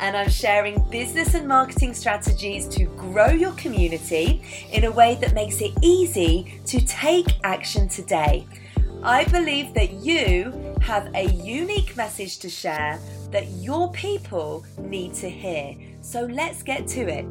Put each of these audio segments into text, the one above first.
and I'm sharing business and marketing strategies to grow your community in a way that makes it easy to take action today. I believe that you have a unique message to share that your people need to hear. So let's get to it.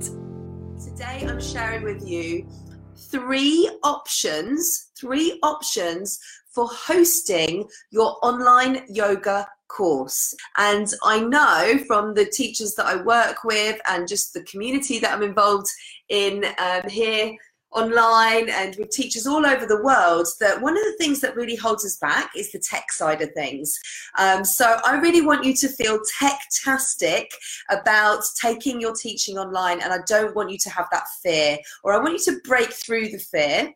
Today I'm sharing with you three options, three options for hosting your online yoga course. And I know from the teachers that I work with and just the community that I'm involved in um, here online and with teachers all over the world that one of the things that really holds us back is the tech side of things. Um, so I really want you to feel tech-tastic about taking your teaching online and I don't want you to have that fear or I want you to break through the fear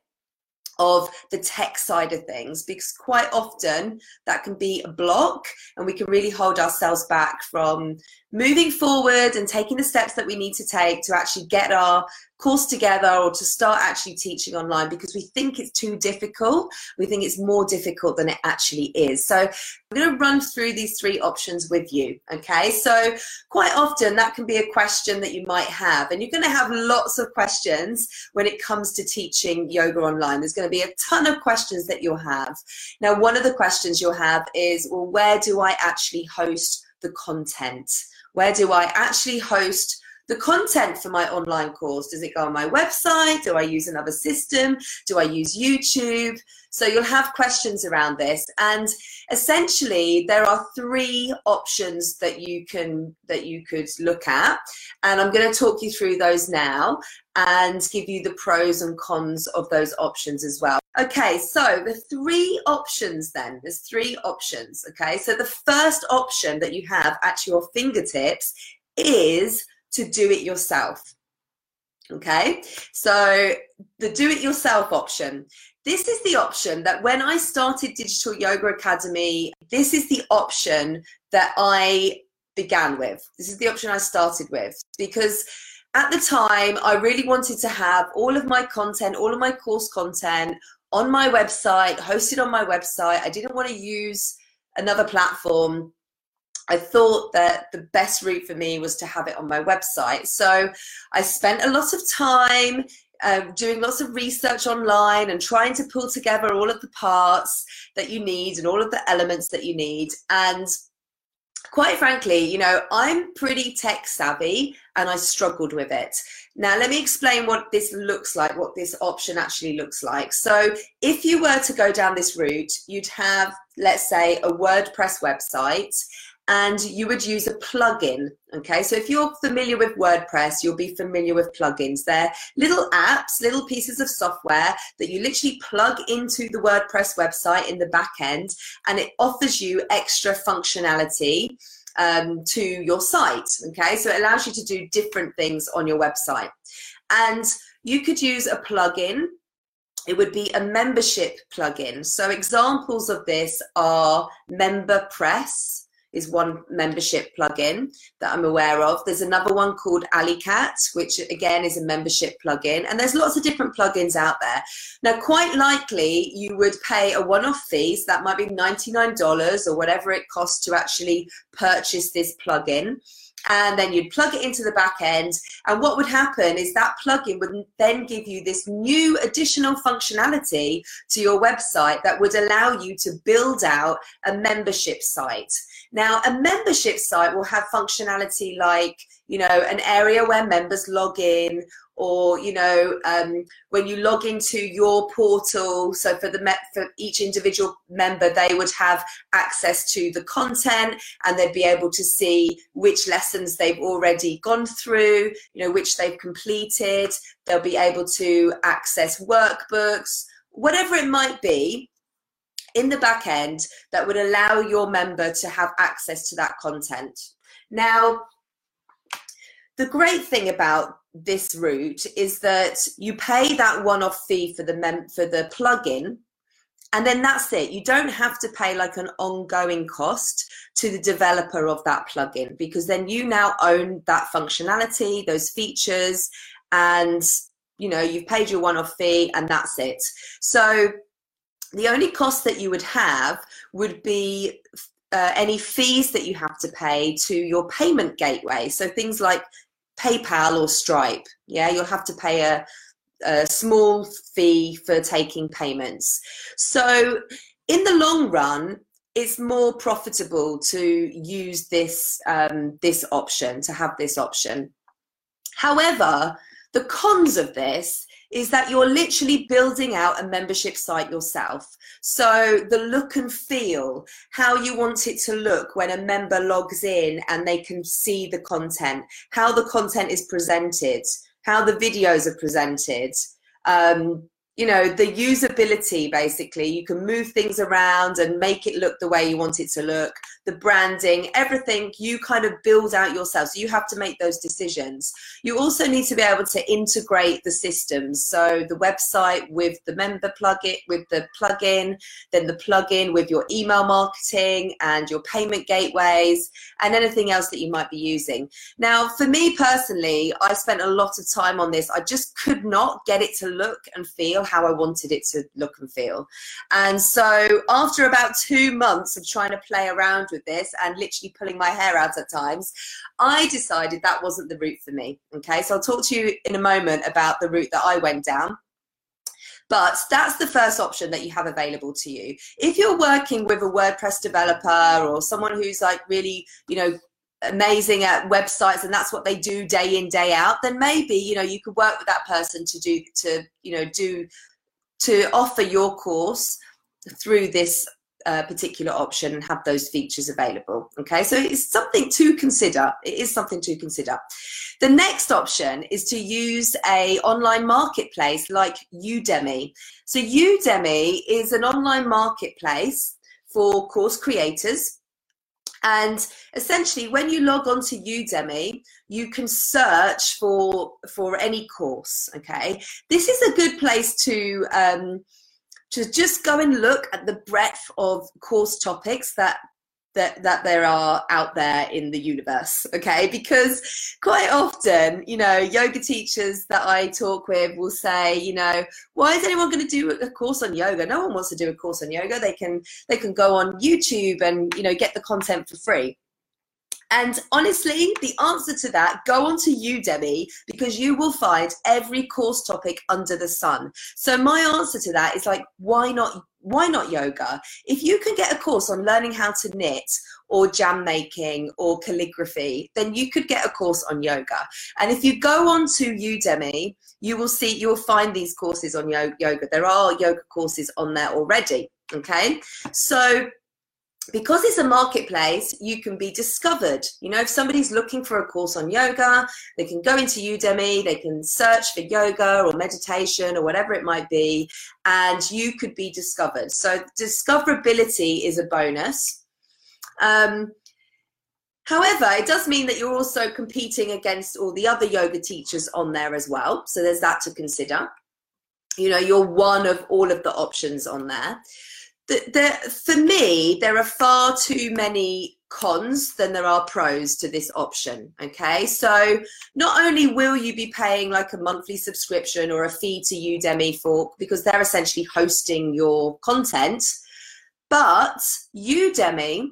of the tech side of things because quite often that can be a block and we can really hold ourselves back from moving forward and taking the steps that we need to take to actually get our course together or to start actually teaching online because we think it's too difficult. We think it's more difficult than it actually is. So I'm going to run through these three options with you. Okay. So quite often that can be a question that you might have, and you're going to have lots of questions when it comes to teaching yoga online. There's going to be a ton of questions that you'll have. Now, one of the questions you'll have is, well, where do I actually host the content? Where do I actually host the content for my online course? Does it go on my website? Do I use another system? Do I use YouTube? So you'll have questions around this. And essentially there are three options that you can that you could look at. And I'm going to talk you through those now and give you the pros and cons of those options as well. Okay, so the three options then, there's three options. Okay, so the first option that you have at your fingertips is to do it yourself. Okay, so the do it yourself option. This is the option that when I started Digital Yoga Academy, this is the option that I began with. This is the option I started with because at the time I really wanted to have all of my content, all of my course content on my website, hosted on my website. I didn't want to use another platform I thought that the best route for me was to have it on my website. So I spent a lot of time um, doing lots of research online and trying to pull together all of the parts that you need and all of the elements that you need. And quite frankly, you know, I'm pretty tech savvy and I struggled with it. Now, let me explain what this looks like, what this option actually looks like. So, if you were to go down this route, you'd have, let's say, a WordPress website and you would use a plugin. Okay, so if you're familiar with WordPress, you'll be familiar with plugins. They're little apps, little pieces of software that you literally plug into the WordPress website in the back end, and it offers you extra functionality um, to your site. Okay, so it allows you to do different things on your website. And you could use a plugin it would be a membership plugin. So examples of this are MemberPress, is one membership plugin that I'm aware of. There's another one called AliCat, which again is a membership plugin. And there's lots of different plugins out there. Now, quite likely you would pay a one-off fee, so that might be $99 or whatever it costs to actually purchase this plugin and then you'd plug it into the back end and what would happen is that plugin would then give you this new additional functionality to your website that would allow you to build out a membership site now, a membership site will have functionality like, you know, an area where members log in or you know um, when you log into your portal so for the for each individual member they would have access to the content and they'd be able to see which lessons they've already gone through you know which they've completed. They'll be able to access workbooks whatever it might be in the back end that would allow your member to have access to that content. Now, the great thing about this route is that you pay that one-off fee for the mem- for the plugin and then that's it you don't have to pay like an ongoing cost to the developer of that plugin because then you now own that functionality those features and you know you've paid your one-off fee and that's it so the only cost that you would have would be uh, any fees that you have to pay to your payment gateway so things like paypal or stripe yeah you'll have to pay a a small fee for taking payments. So, in the long run, it's more profitable to use this um, this option to have this option. However, the cons of this is that you're literally building out a membership site yourself. So the look and feel, how you want it to look when a member logs in and they can see the content, how the content is presented, how the videos are presented. Um, you know, the usability basically, you can move things around and make it look the way you want it to look the branding, everything you kind of build out yourself. So you have to make those decisions. You also need to be able to integrate the systems. So the website with the member plugin, with the plugin, then the plugin with your email marketing and your payment gateways and anything else that you might be using. Now, for me personally, I spent a lot of time on this. I just could not get it to look and feel how I wanted it to look and feel. And so after about two months of trying to play around with this and literally pulling my hair out at times, I decided that wasn't the route for me. Okay, so I'll talk to you in a moment about the route that I went down. But that's the first option that you have available to you. If you're working with a WordPress developer or someone who's like really, you know, amazing at websites and that's what they do day in day out then maybe you know you could work with that person to do to you know do to offer your course through this uh, particular option and have those features available. Okay, so it's something to consider. It is something to consider. The next option is to use a online marketplace like Udemy. So Udemy is an online marketplace for course creators. And essentially, when you log on to Udemy, you can search for for any course. Okay, this is a good place to um, to just go and look at the breadth of course topics that that that there are out there in the universe okay? Because quite often you know yoga teachers that i talk with will say you know why is anyone going to do a course on yoga? No one wants to do a course on yoga. They can they can go on youtube and you know get the content for free and honestly, the answer to that, go on to you, Udemy because you will find every course topic under the sun. So my answer to that is like, why not? Why not yoga? If you can get a course on learning how to knit or jam making or calligraphy, then you could get a course on yoga. And if you go on to Udemy, you will see, you will find these courses on yoga. There are yoga courses on there already. Okay. So because it's a marketplace, you can be discovered. You know, if somebody's looking for a course on yoga, they can go into Udemy, they can search for yoga or meditation or whatever it might be, and you could be discovered. So, discoverability is a bonus. Um, however, it does mean that you're also competing against all the other yoga teachers on there as well. So, there's that to consider. You know, you're one of all of the options on there the, for me, there are far too many cons than there are pros to this option. Okay, so not only will you be paying like a monthly subscription or a fee to Udemy for because they're essentially hosting your content, but Udemy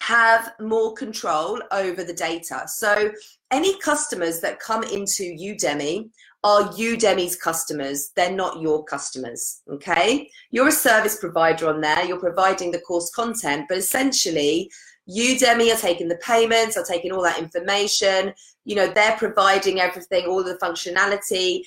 have more control over the data. So any customers that come into Udemy are Udemy's customers. They're not your customers. Okay. You're a service provider on there. You're providing the course content, but essentially, Udemy are taking the payments, are taking all that information. You know, they're providing everything, all the functionality.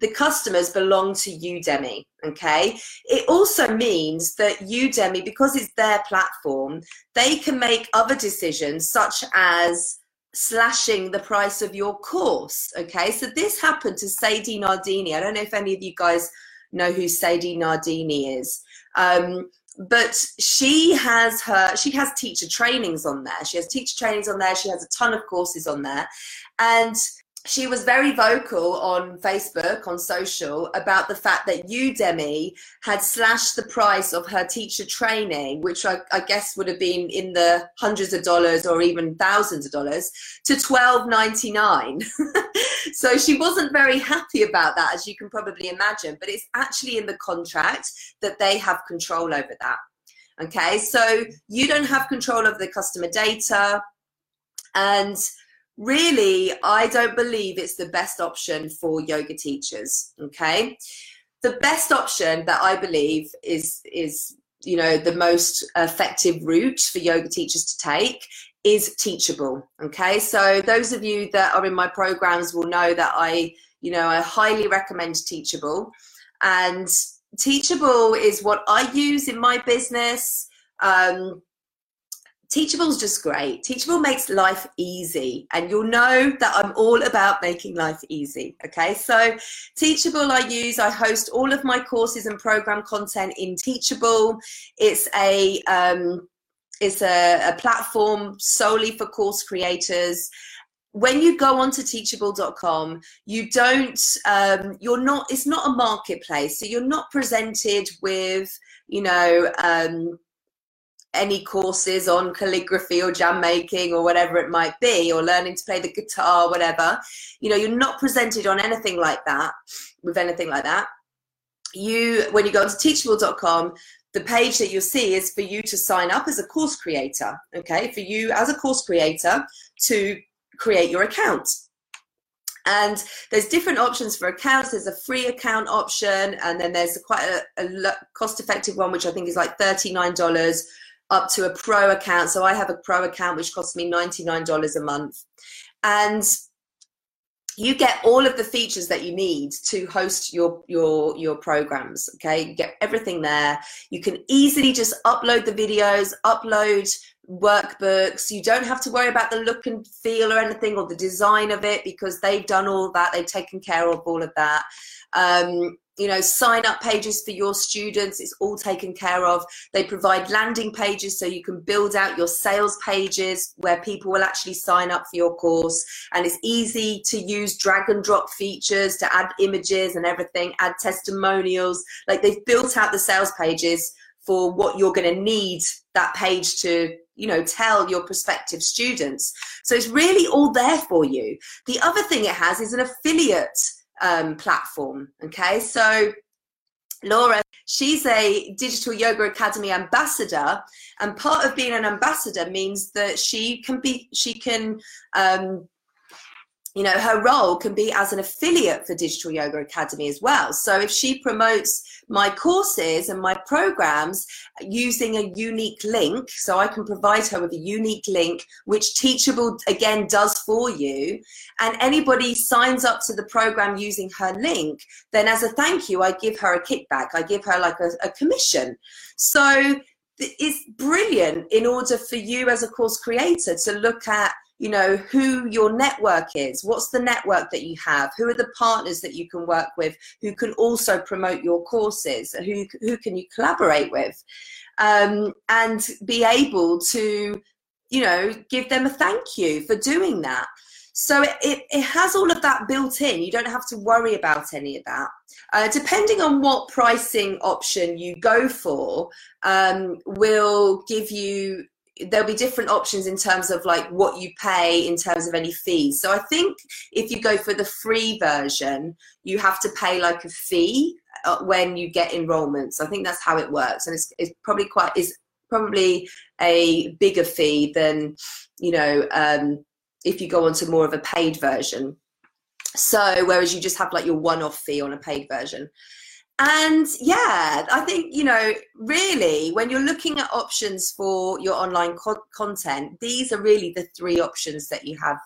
The customers belong to Udemy. Okay. It also means that Udemy, because it's their platform, they can make other decisions, such as slashing the price of your course. Okay, so this happened to Sadie Nardini. I don't know if any of you guys know who Sadie Nardini is. Um, but she has her she has teacher trainings on there she has teacher trainings on there she has a ton of courses on there and she was very vocal on Facebook, on social, about the fact that Udemy had slashed the price of her teacher training, which I, I guess would have been in the hundreds of dollars or even thousands of dollars, to twelve ninety nine. so she wasn't very happy about that, as you can probably imagine. But it's actually in the contract that they have control over that. Okay, so you don't have control of the customer data, and really, I don't believe it's the best option for yoga teachers. Okay. The best option that I believe is, is, you know, the most effective route for yoga teachers to take is teachable. Okay. So those of you that are in my programs will know that I, you know, I highly recommend teachable and teachable is what I use in my business. Um, Teachable is just great. Teachable makes life easy, and you'll know that I'm all about making life easy. Okay, so Teachable, I use, I host all of my courses and program content in Teachable. It's a um, it's a, a platform solely for course creators when you go onto teachable.com you don't um, you're not it's not a marketplace so you're not presented with you know um, any courses on calligraphy or jam making or whatever it might be, or learning to play the guitar, whatever, you know, you're not presented on anything like that, with anything like that. You, when you go onto teachable.com, the page that you'll see is for you to sign up as a course creator, okay? For you as a course creator to create your account. And there's different options for accounts. There's a free account option, and then there's quite a, a cost effective one, which I think is like $39 up to a pro account. So I have a pro account which costs me $99 a month. And you get all of the features that you need to host your your your programs okay? You get everything there. You can easily just upload the videos upload workbooks. You don't have to worry about the look and feel or anything or the design of it because they've done all that. They've taken care of all of that. Um, you know sign up pages for your students. It's all taken care of. They provide landing pages so you can build out your sales pages where people will actually sign up for your course. And it's easy to use drag and drop features to add images and everything add testimonials. Like they've built out the sales pages for what you're going to need that page to you know tell your prospective students. So it's really all there for you. The other thing it has is an affiliate um, platform. Okay, so Laura, she's a Digital Yoga Academy ambassador, and part of being an ambassador means that she can be she can um, you know, her role can be as an affiliate for Digital Yoga Academy as well. So if she promotes my courses and my programs using a unique link, so I can provide her with a unique link, which Teachable again does for you, and anybody signs up to the program using her link, then as a thank you, I give her a kickback. I give her like a, a commission. So it's brilliant in order for you as a course creator to look at you know who your network is. What's the network that you have? Who are the partners that you can work with who can also promote your courses? Who who can you collaborate with? Um, and be able to you know give them a thank you for doing that. So it, it, it has all of that built in. You don't have to worry about any of that. Uh, depending on what pricing option you go for um, will give you there'll be different options in terms of like what you pay in terms of any fees. So I think if you go for the free version, you have to pay like a fee uh, when you get enrollments. I think that's how it works, and it's, it's probably quite is probably a bigger fee than you know um, if you go onto more of a paid version. So whereas you just have like your one-off fee on a paid version and yeah i think you know really when you're looking at options for your online co- content these are really the three options that you have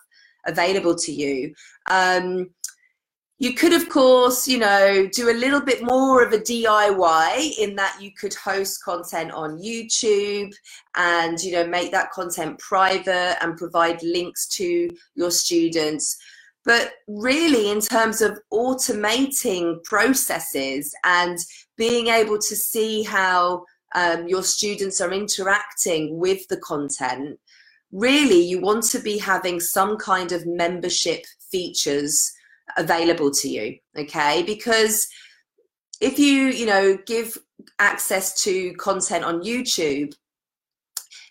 available to you. Um, you could of course you know do a little bit more of a diy in that you could host content on youtube and you know make that content private and provide links to your students but really, in terms of automating processes and being able to see how um, your students are interacting with the content, really, you want to be having some kind of membership features available to you okay? Because if you you know give access to content on youtube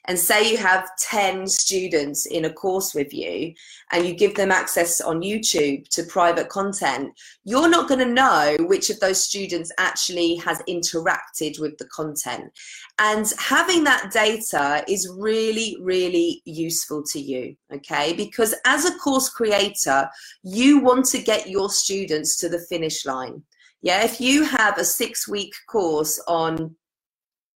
and say you have 10 students in a course with you and you give them access on YouTube to private content, you're not going to know which of those students actually has interacted with the content. And having that data is really, really useful to you, okay? Because as a course creator, you want to get your students to the finish line. Yeah, if you have a six week course on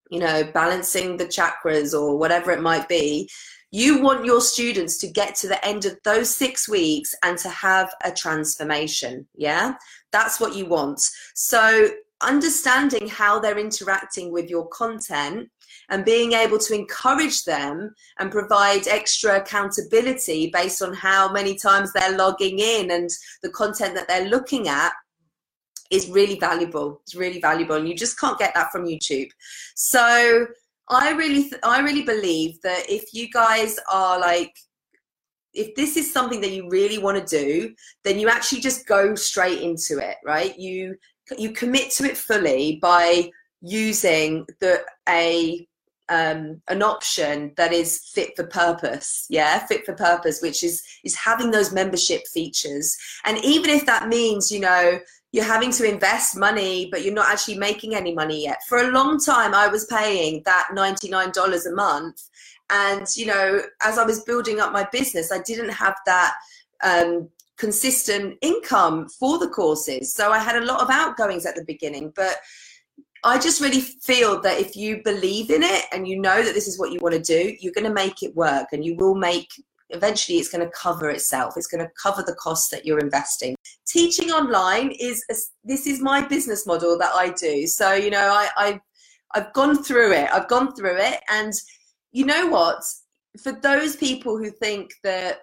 you know, balancing the chakras or whatever it might be, you want your students to get to the end of those six weeks and to have a transformation. Yeah, that's what you want. So, understanding how they're interacting with your content and being able to encourage them and provide extra accountability based on how many times they're logging in and the content that they're looking at is really valuable. It's really valuable, and you just can't get that from YouTube. So I really, th- I really believe that if you guys are like, if this is something that you really want to do, then you actually just go straight into it, right? You you commit to it fully by using the a um, an option that is fit for purpose yeah fit for purpose which is is having those membership features and even if that means you know you're having to invest money, but you're not actually making any money yet. For a long time, I was paying that $99 a month. And, you know, as I was building up my business, I didn't have that um, consistent income for the courses. So I had a lot of outgoings at the beginning. But I just really feel that if you believe in it and you know that this is what you want to do, you're going to make it work and you will make eventually it's going to cover itself. It's going to cover the costs that you're investing. Teaching online is this is my business model that i do. So you know I, I i've gone through it. I've gone through it. And you know what? For those people who think that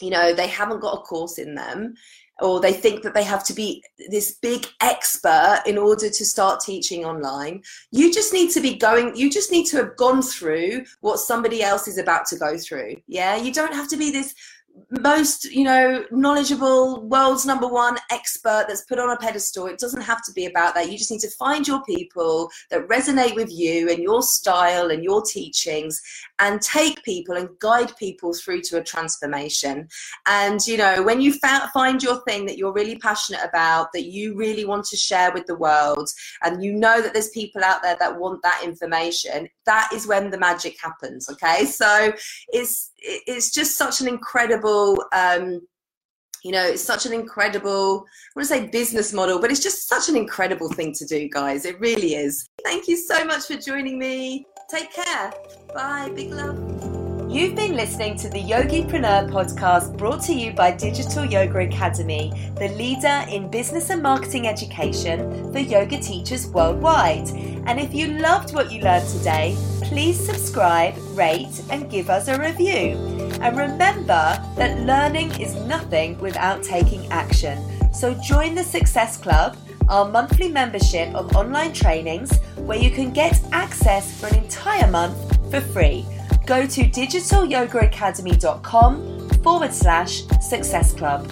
you know they haven't got a course in them or they think that they have to be this big expert in order to start teaching online. You just need to be going, you just need to have gone through what somebody else is about to go through. Yeah, you don't have to be this most you know knowledgeable world's number one expert that's put on a pedestal it doesn't have to be about that. You just need to find your people that resonate with you and your style and your teachings and take people and guide people through to a transformation. And you know when you find your thing that you're really passionate about that you really want to share with the world and you know that there's people out there that want that information that is when the magic happens okay? So it's it's just such an incredible um, you know it's such an incredible i want to say business model but it's just such an incredible thing to do guys. It really is. Thank you so much for joining me. Take care. Bye big love. You've been listening to the Yogipreneur podcast brought to you by Digital Yoga Academy, the leader in business and marketing education for yoga teachers worldwide. And if you loved what you learned today, please subscribe, rate, and give us a review. And remember that learning is nothing without taking action. So join the Success Club, our monthly membership of online trainings where you can get access for an entire month for free go to digitalyogaacademy.com forward slash success club.